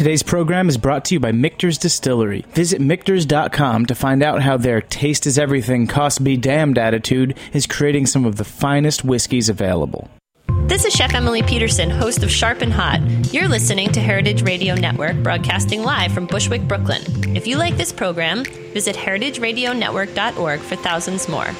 Today's program is brought to you by Michter's Distillery. Visit Michters.com to find out how their taste is everything, cost be damned attitude is creating some of the finest whiskeys available. This is Chef Emily Peterson, host of Sharp and Hot. You're listening to Heritage Radio Network, broadcasting live from Bushwick, Brooklyn. If you like this program, visit heritageradionetwork.org for thousands more.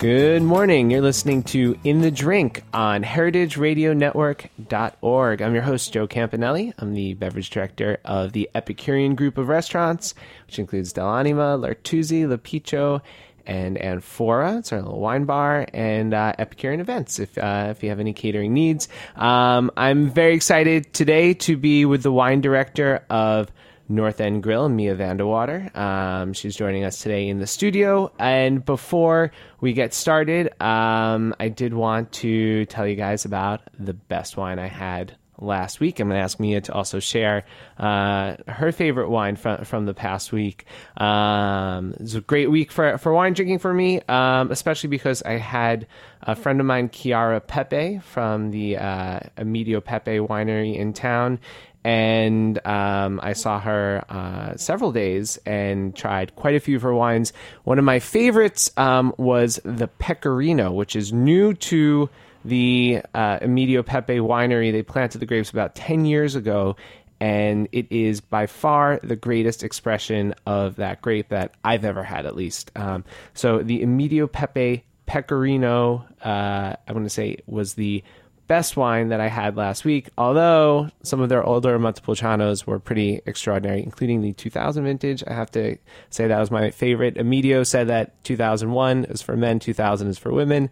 Good morning. You're listening to In the Drink on heritageradionetwork.org. I'm your host, Joe Campanelli. I'm the beverage director of the Epicurean group of restaurants, which includes Dell'Anima, L'Artusi, L'Apicio, and Anfora. It's our little wine bar and uh, Epicurean events if, uh, if you have any catering needs. Um, I'm very excited today to be with the wine director of North End Grill, Mia Van de Water. Um, she's joining us today in the studio. And before we get started, um, I did want to tell you guys about the best wine I had last week. I'm going to ask Mia to also share uh, her favorite wine from from the past week. Um, it was a great week for for wine drinking for me, um, especially because I had a friend of mine, Chiara Pepe from the uh, Emidio Pepe winery in town, and um, I saw her uh, several days and tried quite a few of her wines. One of my favorites um, was the Pecorino, which is new to the uh, Emidio Pepe winery. They planted the grapes about 10 years ago, and it is by far the greatest expression of that grape that I've ever had, at least. Um, so the Emidio Pepe Pecorino, uh, I want to say, was the best wine that I had last week, although some of their older Montepulcianos were pretty extraordinary, including the 2000 vintage. I have to say that was my favorite. Emidio said that 2001 is for men, 2000 is for women.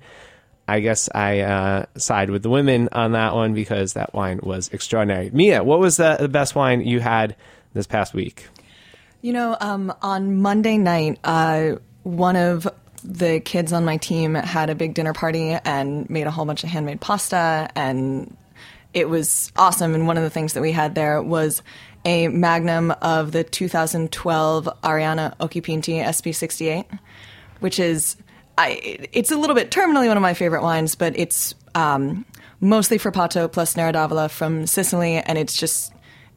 I guess I uh, side with the women on that one because that wine was extraordinary. Mia, what was the, the best wine you had this past week? You know, um, on Monday night, uh, one of the kids on my team had a big dinner party and made a whole bunch of handmade pasta and it was awesome. And one of the things that we had there was a magnum of the 2012 Arianna Occhipinti SP68 which is I, it's a little bit terminally one of my favorite wines but it's um, mostly frappato plus Nero d'Avola from Sicily and it's just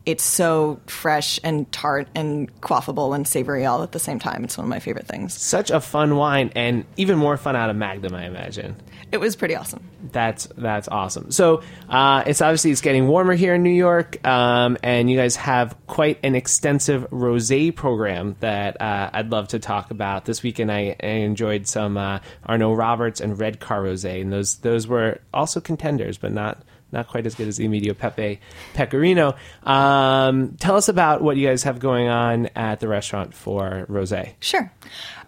it's so fresh and tart and quaffable and savory all at the same time. It's one of my favorite things. Such a fun wine, and even more fun out of Magnum, I imagine. It was pretty awesome. That's that's awesome. So uh, it's obviously it's getting warmer here in New York, um, and you guys have quite an extensive rosé program that uh, I'd love to talk about this weekend. I, I enjoyed some uh, Arnot-Roberts and Red Car rosé, and those those were also contenders, but not not quite as good as the Emidio Pepe Pecorino. Um, tell us about what you guys have going on at the restaurant for rosé. Sure.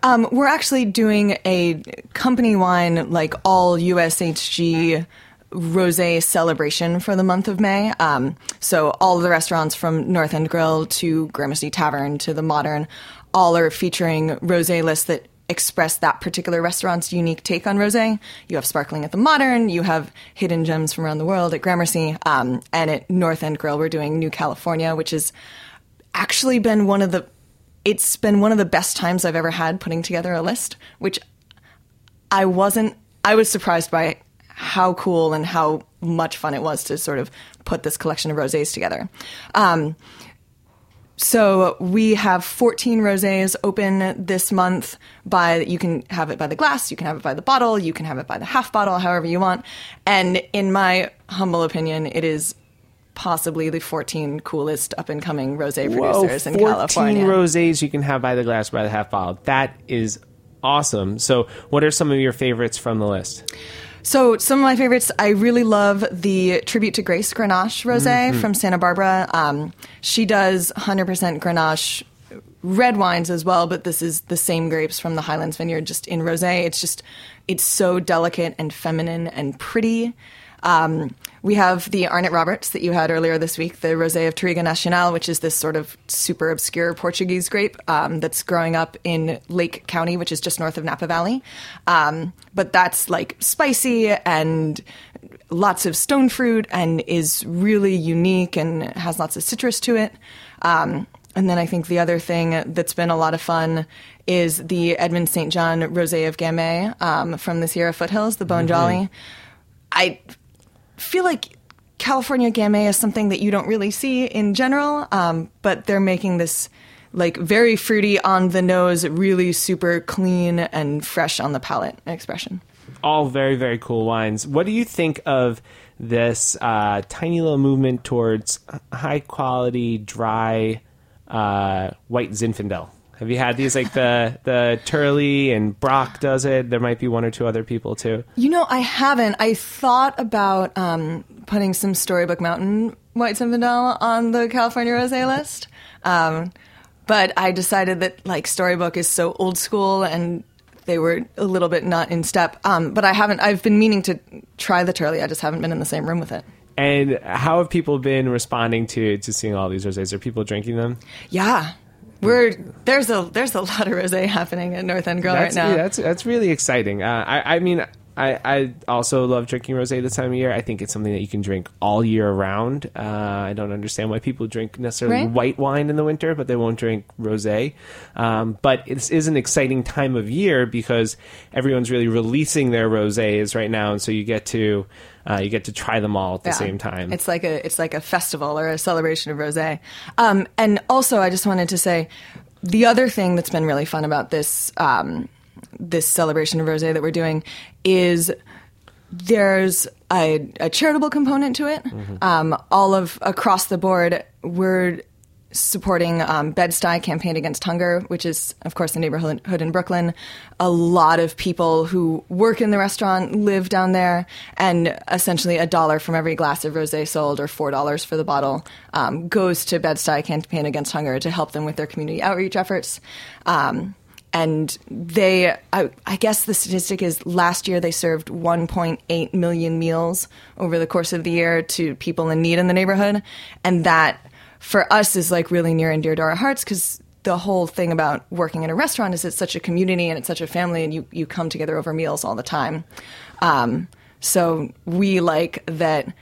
Um, we're actually doing a company wine, like all USHG rosé celebration for the month of May. Um, so all the restaurants from North End Grill to Gramercy Tavern to the Modern, all are featuring rosé lists that express that particular restaurant's unique take on rosé. You have sparkling at the Modern, you have hidden gems from around the world at Gramercy, um, and at North End Grill we're doing New California, which has actually been one of the it's been one of the best times I've ever had putting together a list, which I wasn't I was surprised by how cool and how much fun it was to sort of put this collection of rosés together. Um, so we have 14 rosés open this month by you can have it by the glass, you can have it by the bottle, you can have it by the half bottle, however you want. And in my humble opinion, it is possibly the 14 coolest up and coming rosé producers Whoa, in California. 14 rosés you can have by the glass, by the half bottle. That is awesome. So, what are some of your favorites from the list? So some of my favorites, I really love the Tribute to Grace Grenache Rosé Mm-hmm. from Santa Barbara. Um, she does 100% Grenache red wines as well, but this is the same grapes from the Highlands Vineyard, just in rosé. It's just, it's so delicate and feminine and pretty. Um, we have the Arnot-Roberts that you had earlier this week, the Rosé of Touriga Nacional, which is this sort of super obscure Portuguese grape um, that's growing up in Lake County, which is just north of Napa Valley. Um, but that's like spicy and lots of stone fruit and is really unique and has lots of citrus to it. Um, and then I think the other thing that's been a lot of fun is the Edmunds St. John Rosé of Gamay um, from the Sierra Foothills, the Bone Jolly. I feel like California Gamay is something that you don't really see in general, um, but they're making this like very fruity on the nose, really super clean and fresh on the palate expression. all very very cool wines. What do you think of this uh, tiny little movement towards high quality dry uh, white Zinfandel? Have you had these like the the Turley and Brock does it? There might be one or two other people too. You know, I haven't. I thought about um, putting some Storybook Mountain White Zinfandel on the California Rosé list, um, but I decided that like Storybook is so old school and they were a little bit not in step. Um, but I haven't. I've been meaning to try the Turley. I just haven't been in the same room with it. And how have people been responding to to seeing all these rosés? Are people drinking them? Yeah. We're there's a there's a lot of rosé happening at North End Grill That's, right now. yeah, that's that's really exciting. Uh, I I mean. I, I also love drinking rosé this time of year. I think it's something that you can drink all year round. Uh, I don't understand why people drink necessarily Right. white wine in the winter, but they won't drink rosé. Um, but it is is an exciting time of year because everyone's really releasing their rosés right now, and so you get to uh, you get to try them all at the Yeah. same time. It's like a it's like a festival or a celebration of rosé. Um, and also, I just wanted to say the other thing that's been really fun about this um, this celebration of rosé that we're doing is there's a, a charitable component to it. Um, all of across the board, we're supporting um, Bed-Stuy campaign against hunger, which is, of course, the neighborhood in Brooklyn. A lot of people who work in the restaurant live down there, and essentially a dollar from every glass of rosé sold, or four dollars for the bottle, um, goes to Bed-Stuy campaign against hunger to help them with their community outreach efforts. Um, and they, I, I guess the statistic is last year they served 1.8 million meals over the course of the year to people in need in the neighborhood, and that for us is like really near and dear to our hearts because the whole thing about working in a restaurant is it's such a community and it's such a family and you, you come together over meals all the time. Um, so we like that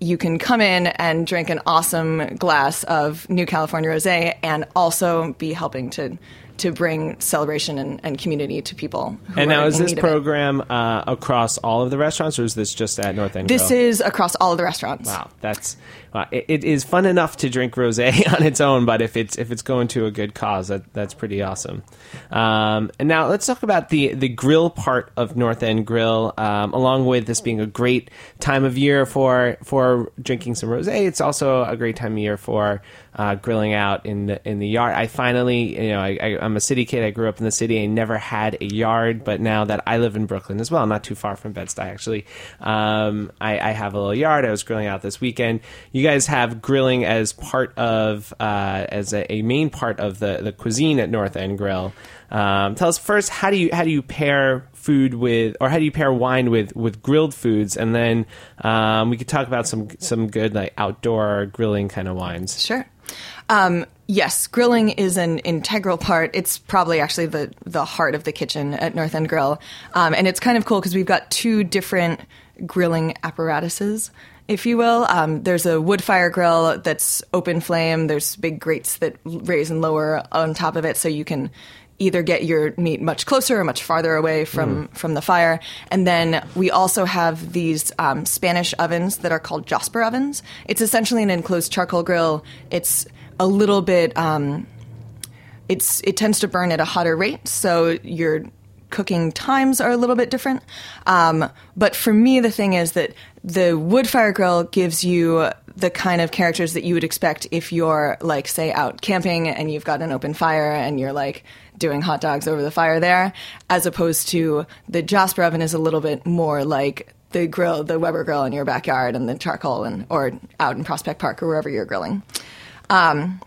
you can come in and drink an awesome glass of New California Rosé and also be helping to to bring celebration and, and community to people. And now, is this need of it. program uh, across all of the restaurants, or is this just at North End? This Grill? is across all of the restaurants. Wow, that's wow, it, it is fun enough to drink rosé on its own, but if it's if it's going to a good cause, that that's pretty awesome. Um, and now let's talk about the the grill part of North End Grill. Um, along with this being a great time of year for for drinking some rosé, it's also a great time of year for uh, grilling out in the in the yard. I finally, you know, I, I, I'm a city kid. I grew up in the city. I never had a yard, but now that I live in Brooklyn as well, not too far from Bed-Stuy actually, um, I, I have a little yard. I was grilling out this weekend. You guys have grilling as part of uh, as a, a main part of the the cuisine at North End Grill. Um, tell us first how do you how do you pair food with or how do you pair wine with with grilled foods and then um, we could talk about some some good like outdoor grilling kind of wines. Sure. Um, yes, grilling is an integral part. It's probably actually the the heart of the kitchen at North End Grill, um, and it's kind of cool because we've got two different grilling apparatuses, if you will. Um, there's a wood fire grill that's open flame. There's big grates that raise and lower on top of it, so you can either get your meat much closer or much farther away from from the fire. And then we also have these um, Spanish ovens that are called Josper ovens. It's essentially an enclosed charcoal grill. It's a little bit. Um, it's it tends to burn at a hotter rate, so your cooking times are a little bit different. Um, but for me, the thing is that the wood fire grill gives you the kind of characters that you would expect if you're like say out camping and you've got an open fire and you're like doing hot dogs over the fire there, as opposed to the Josper oven is a little bit more like the grill, the Weber grill in your backyard and the charcoal and or out in Prospect Park or wherever you're grilling. Um,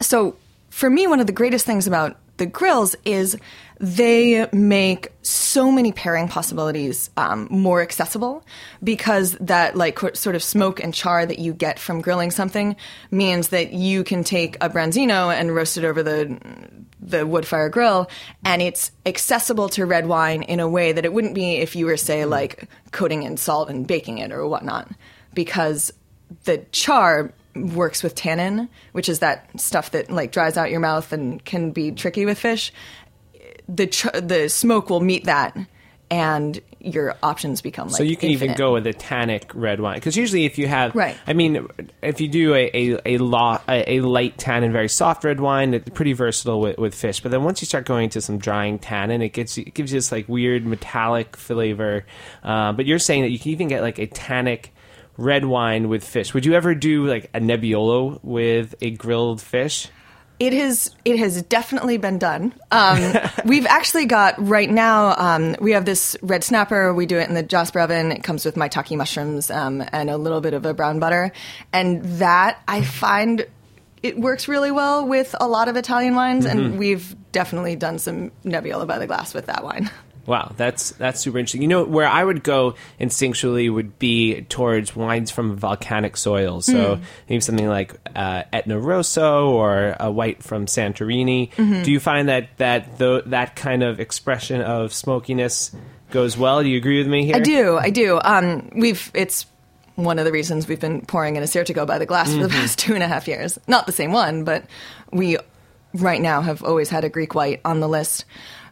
so for me, one of the greatest things about the grills is they make so many pairing possibilities um, more accessible because that like sort of smoke and char that you get from grilling something means that you can take a branzino and roast it over the the wood fire grill and it's accessible to red wine in a way that it wouldn't be if you were say like coating in salt and baking it or whatnot because the char works with tannin which is that stuff that like dries out your mouth and can be tricky with fish the ch- the smoke will meet that and your options become like So you can even go with a tannic red wine because usually if you have, Right. I mean, if you do a a a, lo- a, a light tannin, very soft red wine, it's pretty versatile with, with fish. But then once you start going to some drying tannin, it gets it gives you this like weird metallic flavor. Uh, but you're saying that you can even get like a tannic red wine with fish. Would you ever do like a Nebbiolo with a grilled fish? It has it has definitely been done. Um, we've actually got right now. Um, we have this red snapper. We do it in the Josper oven. It comes with maitake mushrooms um, and a little bit of a brown butter, and that I find it works really well with a lot of Italian wines. And we've definitely done some Nebbiolo by the glass with that wine. Wow, that's that's super interesting. You know, where I would go instinctually would be towards wines from volcanic soils. So maybe something like uh, Etna Rosso or a white from Santorini. Do you find that that tho- that kind of expression of smokiness goes well? Do you agree with me here? I do, I do. Um, we've it's one of the reasons we've been pouring in a Assyrtiko by the glass for the past two and a half years. Not the same one, but we right now have always had a Greek white on the list.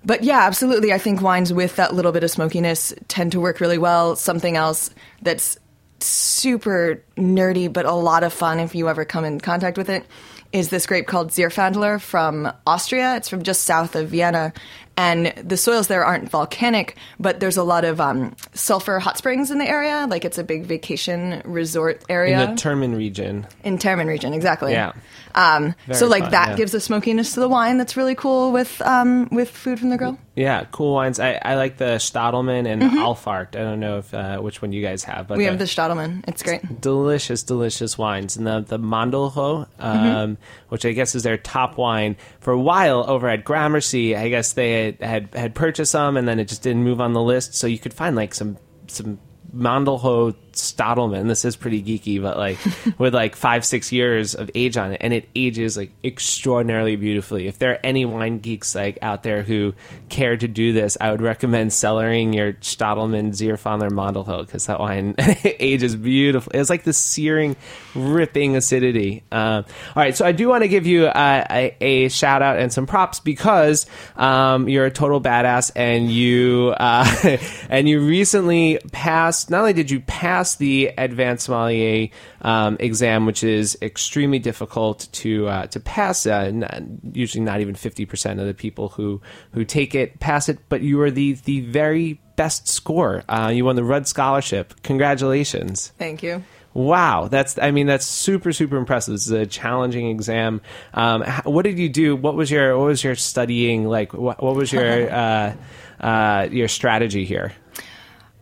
But yeah, absolutely. I think wines with that little bit of smokiness tend to work really well. Something else that's super nerdy but a lot of fun if you ever come in contact with it is this grape called Zierfandler from Austria. It's from just south of Vienna. And the soils there aren't volcanic, but there's a lot of um, sulfur hot springs in the area. Like it's a big vacation resort area In the Thermen region. In Thermen region, exactly. Yeah. Um, so like fun, that yeah. gives a smokiness to the wine that's really cool with um, with food from the grill. Yeah, cool wines. I, I like the Stadlmann and Alphart. I don't know if uh, which one you guys have, but Mm-hmm. We have the Stadlmann. It's great. delicious, delicious wines. And the the Mandel-Höh, um, Mm-hmm. which I guess is their top wine, for a while over at Gramercy, I guess they had, had had purchased some, and then it just didn't move on the list. So you could find like some some Mandel-Höh Stadlmann. This is pretty geeky, but like with like five six years of age on it, and it ages like extraordinarily beautifully. If there are any wine geeks like out there who care to do this, I would recommend cellaring your Stadlmann Zierfandler Mandel-Höh because that wine ages beautifully. It's like this searing, ripping acidity. Um, all right, so I do want to give you uh, a, a shout out and some props because um, you're a total badass and you uh, and you recently passed. Not only did you pass the advanced sommelier um, exam, which is extremely difficult to uh, to pass. Uh, not, usually, not even fifty percent of the people who who take it pass it. But you are the the very best score. Uh, you won the Rudd Scholarship. Congratulations! Thank you. Wow, that's I mean that's super super impressive. This is a challenging exam. Um, what did you do? What was your what was your studying like? What, what was your uh, uh, your strategy here?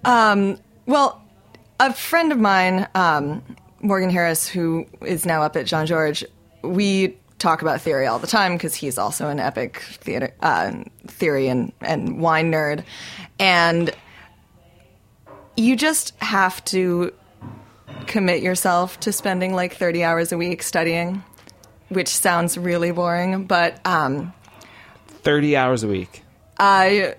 Um, Well, a friend of mine, um, Morgan Harris, who is now up at Jean-Georges, we talk about theory all the time because he's also an epic theater uh, theory and, and wine nerd, and you just have to commit yourself to spending like 30 hours a week studying, which sounds really boring, but um, Thirty hours a week. I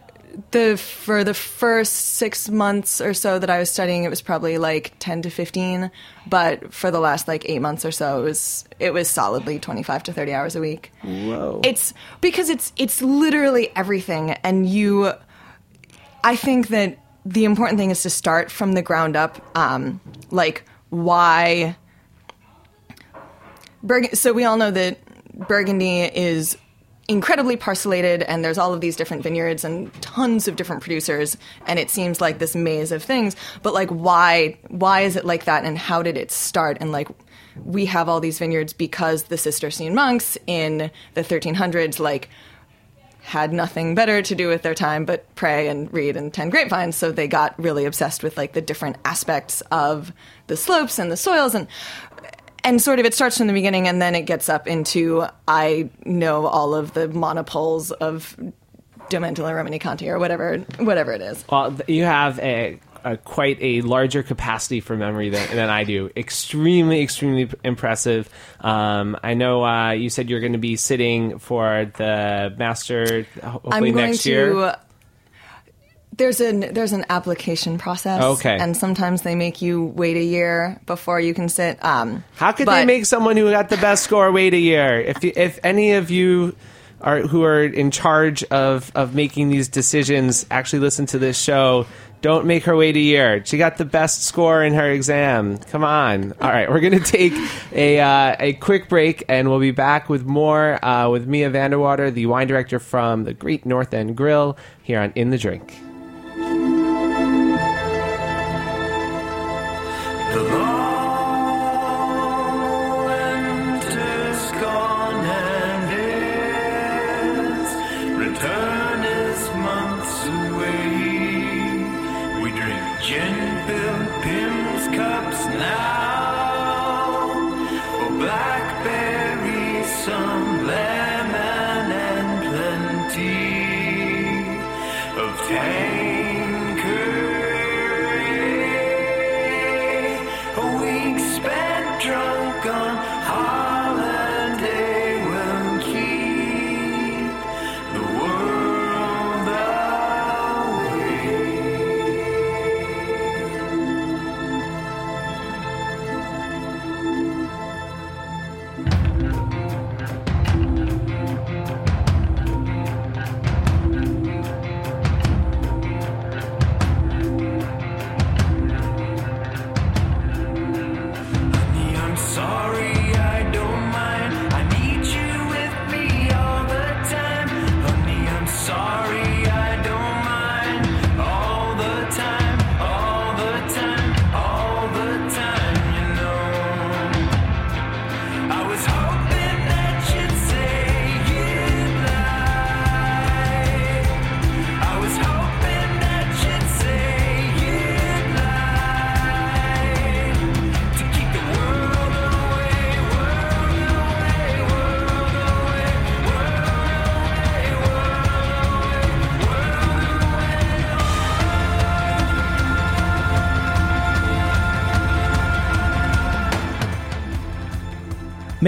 the for the first six months or so that I was studying, it was probably like ten to fifteen. But for the last like eight months or so, it was it was solidly twenty five to thirty hours a week. Whoa. It's because it's it's literally everything, and you. I think that the important thing is to start from the ground up. Um, like why. Burg- so we all know that Burgundy is incredibly parcellated and there's all of these different vineyards and tons of different producers and it seems like this maze of things. But like why why is it like that and how did it start? And like we have all these vineyards because the Cistercian monks in the 1300s like had nothing better to do with their time but pray and read and tend grapevines so they got really obsessed with like the different aspects of the slopes and the soils. And and sort of it starts from the beginning and then it gets up into I know all of the monopoles of Domenico Romanée-Conti or whatever whatever it is. Well, you have a, a quite a larger capacity for memory than, than I do. Extremely, extremely impressive. Um, I know uh, you said you're going to be sitting for the master hopefully I'm going next to year. There's an there's an application process. Okay. And sometimes they make you wait a year before you can sit. Um, How could but- they make someone who got the best score wait a year? If you, if any of you are who are in charge of of making these decisions actually listen to this show, don't make her wait a year. She got the best score in her exam. Come on. All right, we're gonna take a uh, a quick break, and we'll be back with more uh, with Mia Van de Water, the wine director from the Great North End Grill, here on In the Drink.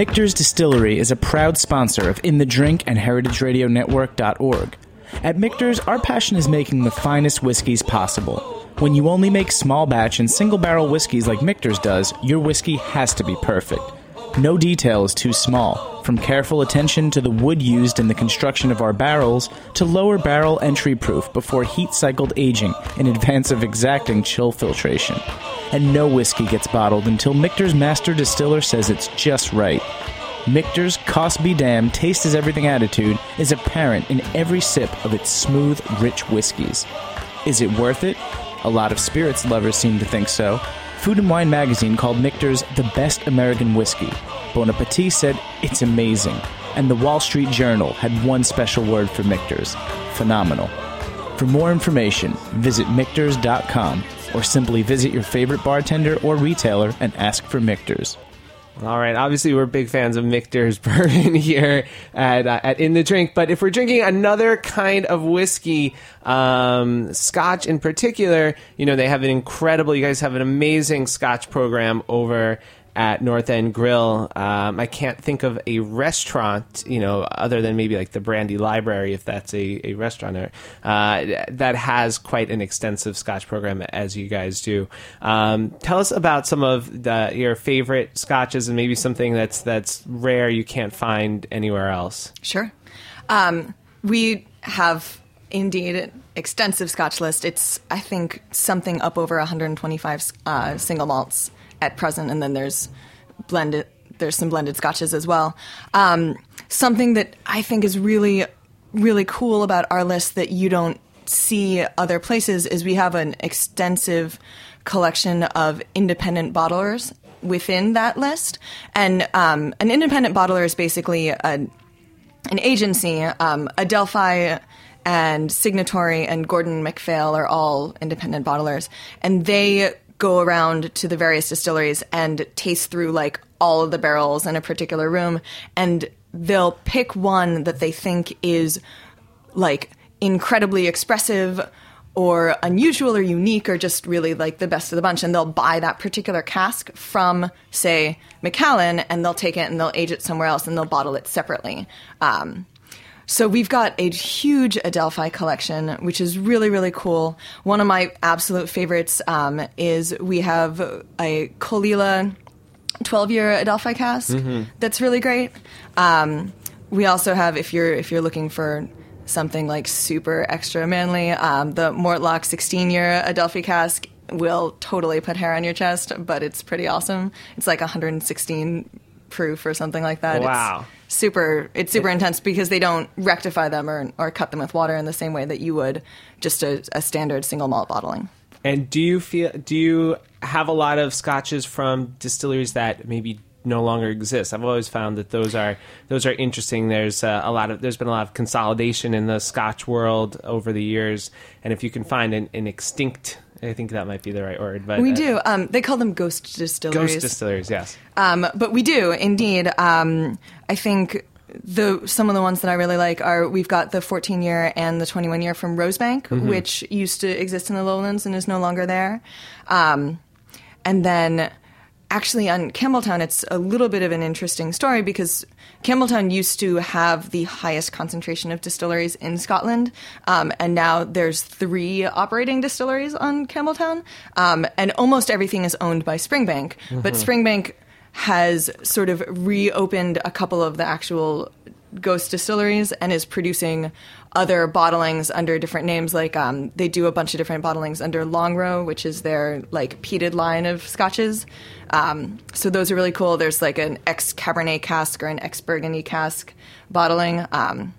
Michter's Distillery is a proud sponsor of In the Drink and HeritageRadioNetwork.org. At Michter's, our passion is making the finest whiskeys possible. When you only make small batch and single barrel whiskeys like Michter's does, your whiskey has to be perfect. No detail is too small, from careful attention to the wood used in the construction of our barrels to lower barrel entry proof before heat cycled aging in advance of exacting chill filtration. And no whiskey gets bottled until Michter's master distiller says it's just right. Michter's cost be damned, taste is everything attitude is apparent in every sip of its smooth, rich whiskeys. Is it worth it? A lot of spirits lovers seem to think so. Food and Wine magazine called Michter's the best American whiskey. Bon Appetit said it's amazing. And the Wall Street Journal had one special word for Michter's phenomenal. For more information, visit Michters.com or simply visit your favorite bartender or retailer and ask for Michters. All right. Obviously, we're big fans of Michter's bourbon here at, uh, at In the Drink. But if we're drinking another kind of whiskey, um, Scotch in particular, you know, they have an incredible. You guys have an amazing Scotch program over at North End Grill. Um, I can't think of a restaurant, you know, other than maybe like the Brandy Library, if that's a, a restaurant, uh, that has quite an extensive Scotch program as you guys do. Um, tell us about some of the, your favorite Scotches and maybe something that's that's rare you can't find anywhere else. Sure. Um, we have indeed an extensive Scotch list. It's I think something up over 125 uh, single malts at present, and then there's blended. There's some blended scotches as well. Um, something that I think is really, really cool about our list that you don't see other places is we have an extensive collection of independent bottlers within that list, and um, an independent bottler is basically a an agency, um, Adelphi and Signatory and Gordon MacPhail are all independent bottlers, and they go around to the various distilleries and taste through like all of the barrels in a particular room, and they'll pick one that they think is like incredibly expressive or unusual or unique or just really like the best of the bunch and they'll buy that particular cask from say macallan and they'll take it and they'll age it somewhere else and they'll bottle it separately. Um, so we've got a huge Adelphi collection, which is really, really cool. One of my absolute favorites um, is we have a Caol Ila 12 year Adelphi cask that's really great. Um, we also have, if you're if you're looking for something like super extra manly, um, the Mortlach 16 year Adelphi cask will totally put hair on your chest, but it's pretty awesome. It's like 116 proof or something like that. Wow. It's super it's super intense because they don't rectify them or, or cut them with water in the same way that you would just a, a standard single malt bottling. And do you feel? Do you have a lot of scotches from distilleries that maybe no longer exist? I've always found that those are those are interesting. There's uh, a lot of there's been a lot of consolidation in the Scotch world over the years, and if you can find an, an extinct, I think that might be the right word. But We uh, do. Um, they call them ghost distilleries. ghost distilleries. Yes. Um, but we do indeed. Um, I think the some of the ones that I really like are we've got the 14 year and the 21 year from Rosebank, which used to exist in the lowlands and is no longer there. Um, and then actually on Campbeltown, it's a little bit of an interesting story because Campbeltown used to have the highest concentration of distilleries in Scotland, um, and now there's three operating distilleries on Campbeltown, um, and almost everything is owned by Springbank. But Springbank has sort of reopened a couple of the actual ghost distilleries and is producing other bottlings under different names. Like um, they do a bunch of different bottlings under Longrow, which is their like peated line of scotches. Um, so those are really cool. There's like an ex Cabernet cask or an ex Burgundy cask bottling. Um,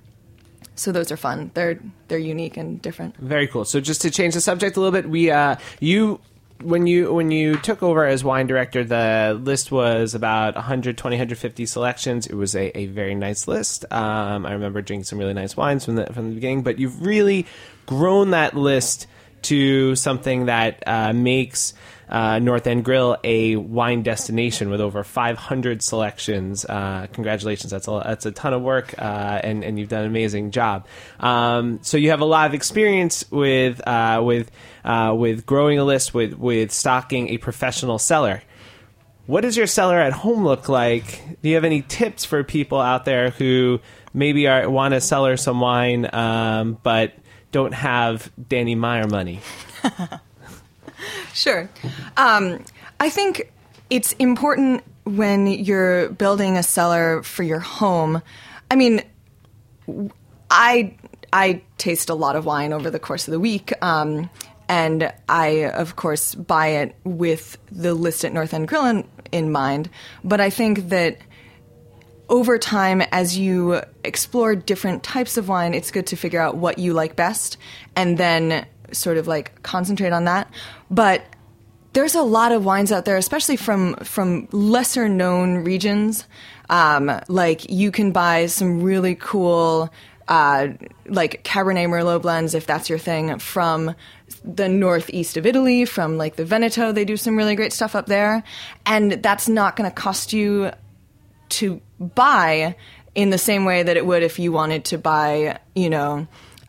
so those are fun. They're they're unique and different. Very cool. So just to change the subject a little bit, we uh, you when you when you took over as wine director, the list was about 120, 150 selections. It was a, a very nice list. Um, I remember drinking some really nice wines from the from the beginning, but you've really grown that list to something that uh, makes uh, North End Grill a wine destination with over 500 selections. Uh, congratulations, that's a that's a ton of work, uh, and and you've done an amazing job. Um, so you have a lot of experience with uh, with uh, with growing a list, with with stocking a professional cellar. What does your cellar at home look like? Do you have any tips for people out there who maybe are, want to cellar some wine, um, but don't have Danny Meyer money? Sure. Um, I think it's important when you're building a cellar for your home. I mean, I I taste a lot of wine over the course of the week, um, and I of course buy it with the list at North End Grill in, in mind. But I think that over time, as you explore different types of wine, it's good to figure out what you like best and then sort of like concentrate on that. But there's a lot of wines out there, especially from from lesser known regions. Um, like you can buy some really cool, uh, like Cabernet Merlot blends if that's your thing from the northeast of Italy, from like the Veneto. They do some really great stuff up there, and that's not going to cost you to buy in the same way that it would if you wanted to buy, you know,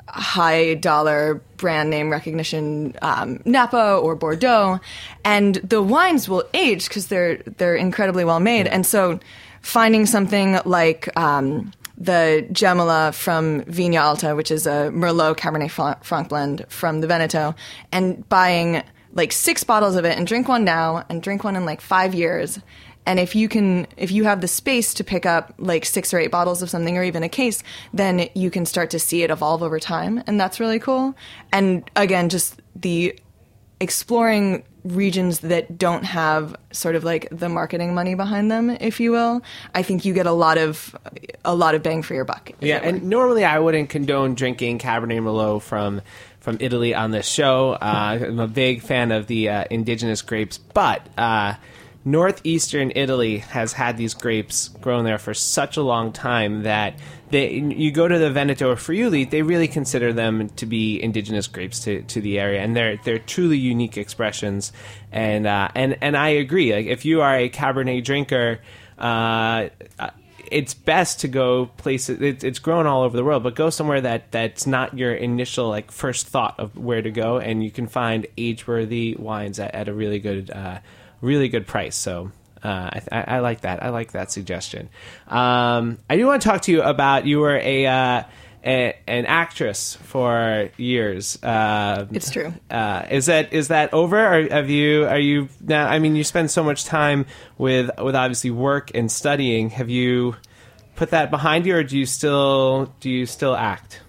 high dollar brand name recognition um, Napa or Bordeaux, and the wines will age because they're they're incredibly well made. And so, finding something like um, the Gemola from Vignalta, which is a Merlot Cabernet Franc blend from the Veneto, and buying like six bottles of it and drink one now and drink one in like five years. And if you can, if you have the space to pick up like six or eight bottles of something or even a case, then you can start to see it evolve over time. And that's really cool. And again, just the exploring regions that don't have sort of like the marketing money behind them, if you will, I think you get a lot of a lot of bang for your buck. Yeah, and normally I wouldn't condone drinking Cabernet Merlot from from Italy on this show. Uh, I'm a big fan of the uh, indigenous grapes, but uh, northeastern Italy has had these grapes grown there for such a long time that they, you go to the Veneto or Friuli, they really consider them to be indigenous grapes to, to the area, and they're they're truly unique expressions. And uh, and and I agree. Like if you are a Cabernet drinker. Uh, it's best to go places. It, it's grown all over the world, but go somewhere that that's not your initial like first thought of where to go, and you can find age-worthy wines at, at a really good, uh, really good price. So. Uh, I, I, I like that. I like that suggestion. Um, I do want to talk to you about you were a, uh, a an actress for years. Uh, It's true. uh, is that is that over? Or have you are you now? I mean, you spend so much time with with obviously work and studying. Have you put that behind you, or do you still do you still act?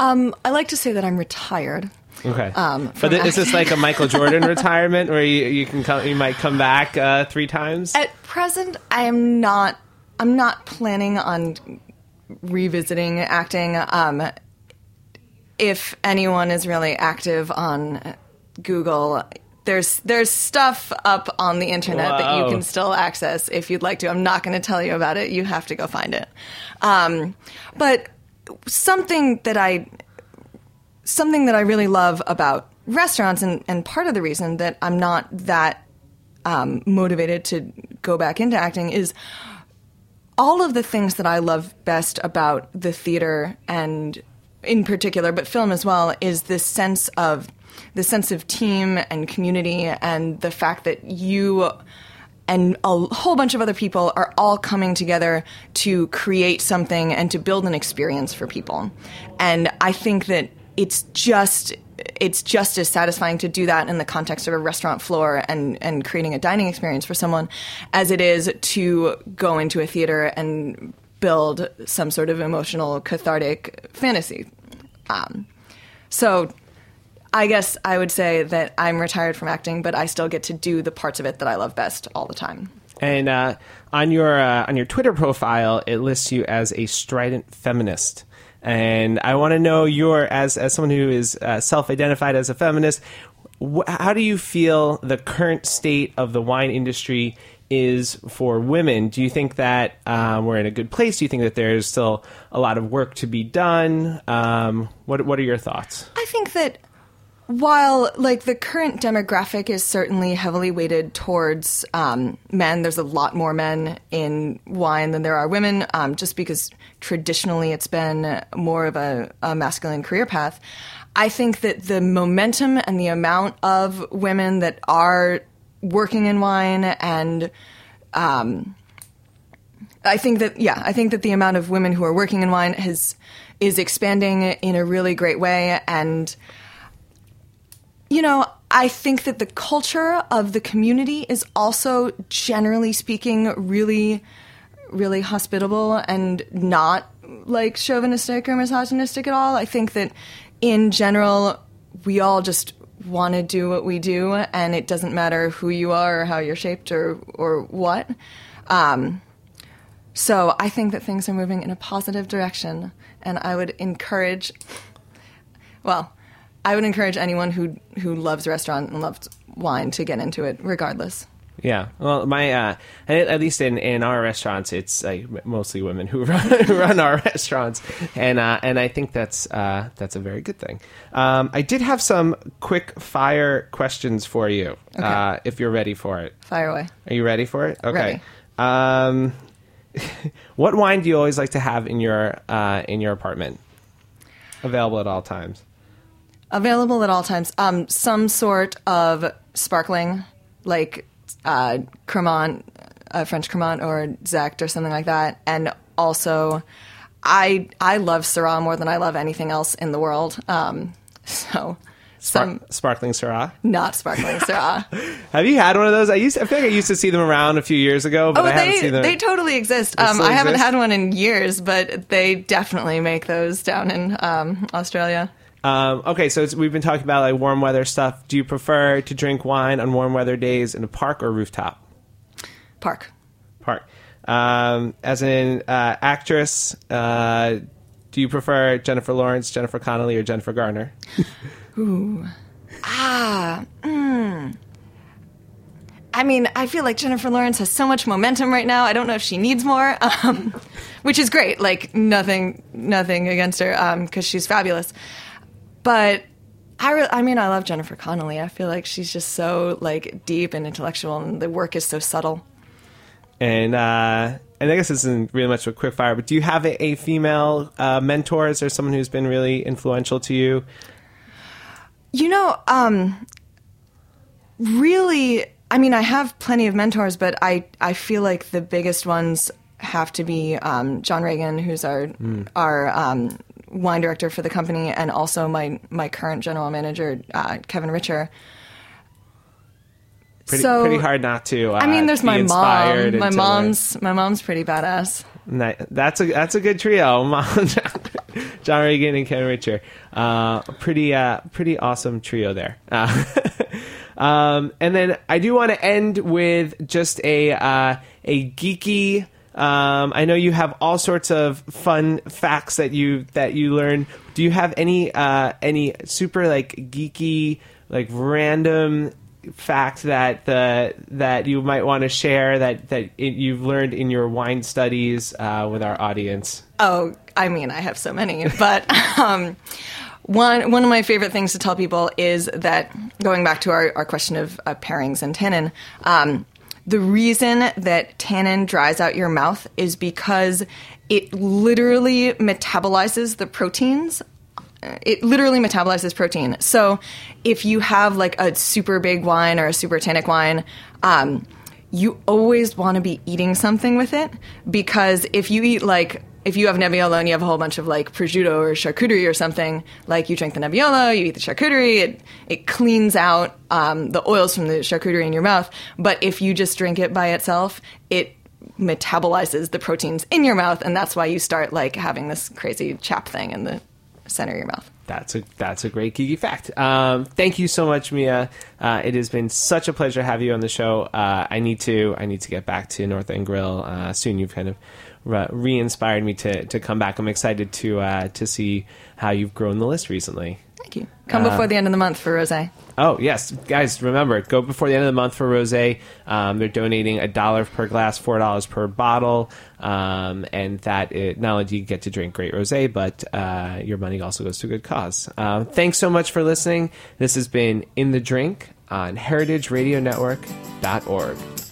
Um, I like to say that I'm retired. Okay, Um, but is this like a Michael Jordan retirement where you, you can come, you might come back uh, three times? At present, I am not. I'm not planning on revisiting acting. Um, if anyone is really active on Google, there's there's stuff up on the internet that you can still access if you'd like to. I'm not going to tell you about it. You have to go find it. Um, but something that I something that I really love about restaurants, and, and part of the reason that I'm not that um, motivated to go back into acting is all of the things that I love best about the theater and in particular, but film as well, is this sense of the sense of team and community and the fact that you and a whole bunch of other people are all coming together to create something and to build an experience for people. And I think that it's just it's just as satisfying to do that in the context of a restaurant floor and and creating a dining experience for someone as it is to go into a theater and build some sort of emotional cathartic fantasy. Um, so I guess I would say that I'm retired from acting, but I still get to do the parts of it that I love best all the time. And uh, on your uh, on your Twitter profile, it lists you as a strident feminist. And I want to know your as as someone who is uh, self-identified as a feminist. Wh- how do you feel the current state of the wine industry is for women? Do you think that um, we're in a good place? Do you think that there's still a lot of work to be done? Um, what what are your thoughts? I think that while like the current demographic is certainly heavily weighted towards um, men, there's a lot more men in wine than there are women, um, just because traditionally it's been more of a, a masculine career path. I think that the momentum and the amount of women that are working in wine and um, I think that yeah, I think that the amount of women who are working in wine has is expanding in a really great way and you know, I think that the culture of the community is also generally speaking really really hospitable and not like chauvinistic or misogynistic at all. I think that in general we all just want to do what we do and it doesn't matter who you are or how you're shaped or or what. Um, so I think that things are moving in a positive direction, and I would encourage. Well, I would encourage anyone who who loves restaurant and loves wine to get into it, regardless. Yeah, well, my uh, at least in, in our restaurants, it's like mostly women who run, who run our restaurants, and uh, and I think that's uh, that's a very good thing. Um, I did have some quick fire questions for you, uh, if you're ready for it. Fire away. Are you ready for it? Okay. Ready. Um, what wine do you always like to have in your uh, in your apartment? Available at all times. Available at all times. Um, some sort of sparkling, like uh, Cremant, uh, French Cremant, or Sekt, or something like that. And also, I I love Syrah more than I love anything else in the world. Um, so Spar- some sparkling Syrah. not sparkling Syrah. Have you had one of those? I used. I feel like I used to see them around a few years ago, but Oh, I haven't they seen them. they totally exist. Um, still I haven't had one in years, but they definitely make those down in um, Australia. Um, okay, so it's, we've been talking about like warm weather stuff. Do you prefer to drink wine on warm weather days in a park or rooftop? Park. Park. Um, as an uh, actress, uh, do you prefer Jennifer Lawrence, Jennifer Connelly, or Jennifer Garner? Ooh. Ah. Mm. I mean, I feel like Jennifer Lawrence has so much momentum right now. I don't know if she needs more, um, which is great. Like nothing, nothing against her because she's fabulous. But I, re- I mean, I love Jennifer Connelly. I feel like she's just so like deep and intellectual, and the work is so subtle. And uh, and I guess this isn't really much of a quick fire, but do you have a, a female uh, mentor? Is there someone who's been really influential to you? You know, um, really, I mean, I have plenty of mentors, but I, I feel like the biggest ones have to be um, John Reagan, who's our our um, wine director for the company, and also my my current general manager, uh, Kevin Richer. Pretty, So- pretty hard not to. Uh, I mean, there's my mom. My mom's my mom's pretty badass. That's a that's a good trio. Mom, John Reagan and Ken Richer. Uh, pretty uh, pretty awesome trio there. Uh, um, and then I do want to end with just a uh, a geeky. Um, I know you have all sorts of fun facts that you that you learn. Do you have any uh, any super like geeky like random fact that the that you might want to share that that it, you've learned in your wine studies uh, with our audience? Oh, I mean, I have so many, but um, one one of my favorite things to tell people is that going back to our, our question of uh, pairings and tannin, um, the reason that tannin dries out your mouth is because it literally metabolizes the proteins it literally metabolizes protein. So if you have like a super big wine or a super tannic wine, um, you always want to be eating something with it because if you eat like if you have Nebbiolo and you have a whole bunch of like prosciutto or charcuterie or something, like you drink the Nebbiolo, you eat the charcuterie, it it cleans out um, the oils from the charcuterie in your mouth. But if you just drink it by itself, it metabolizes the proteins in your mouth, and that's why you start like having this crazy chap thing in the center of your mouth. That's a that's a great geeky fact. Um, thank you so much, Mia. Uh, it has been such a pleasure to have you on the show. Uh, I need to I need to get back to North End Grill uh, soon. You've kind of re inspired me to to come back. I'm excited to uh, to see how you've grown the list recently. Thank you. Come before the end of the month for rosé. Oh yes, guys! Remember, go before the end of the month for rosé. Um, they're donating a dollar per glass, four dollars per bottle, um, and that it, not only do you get to drink great rosé, but uh, your money also goes to a good cause. Um, thanks so much for listening. This has been in the drink on HeritageRadioNetwork.org.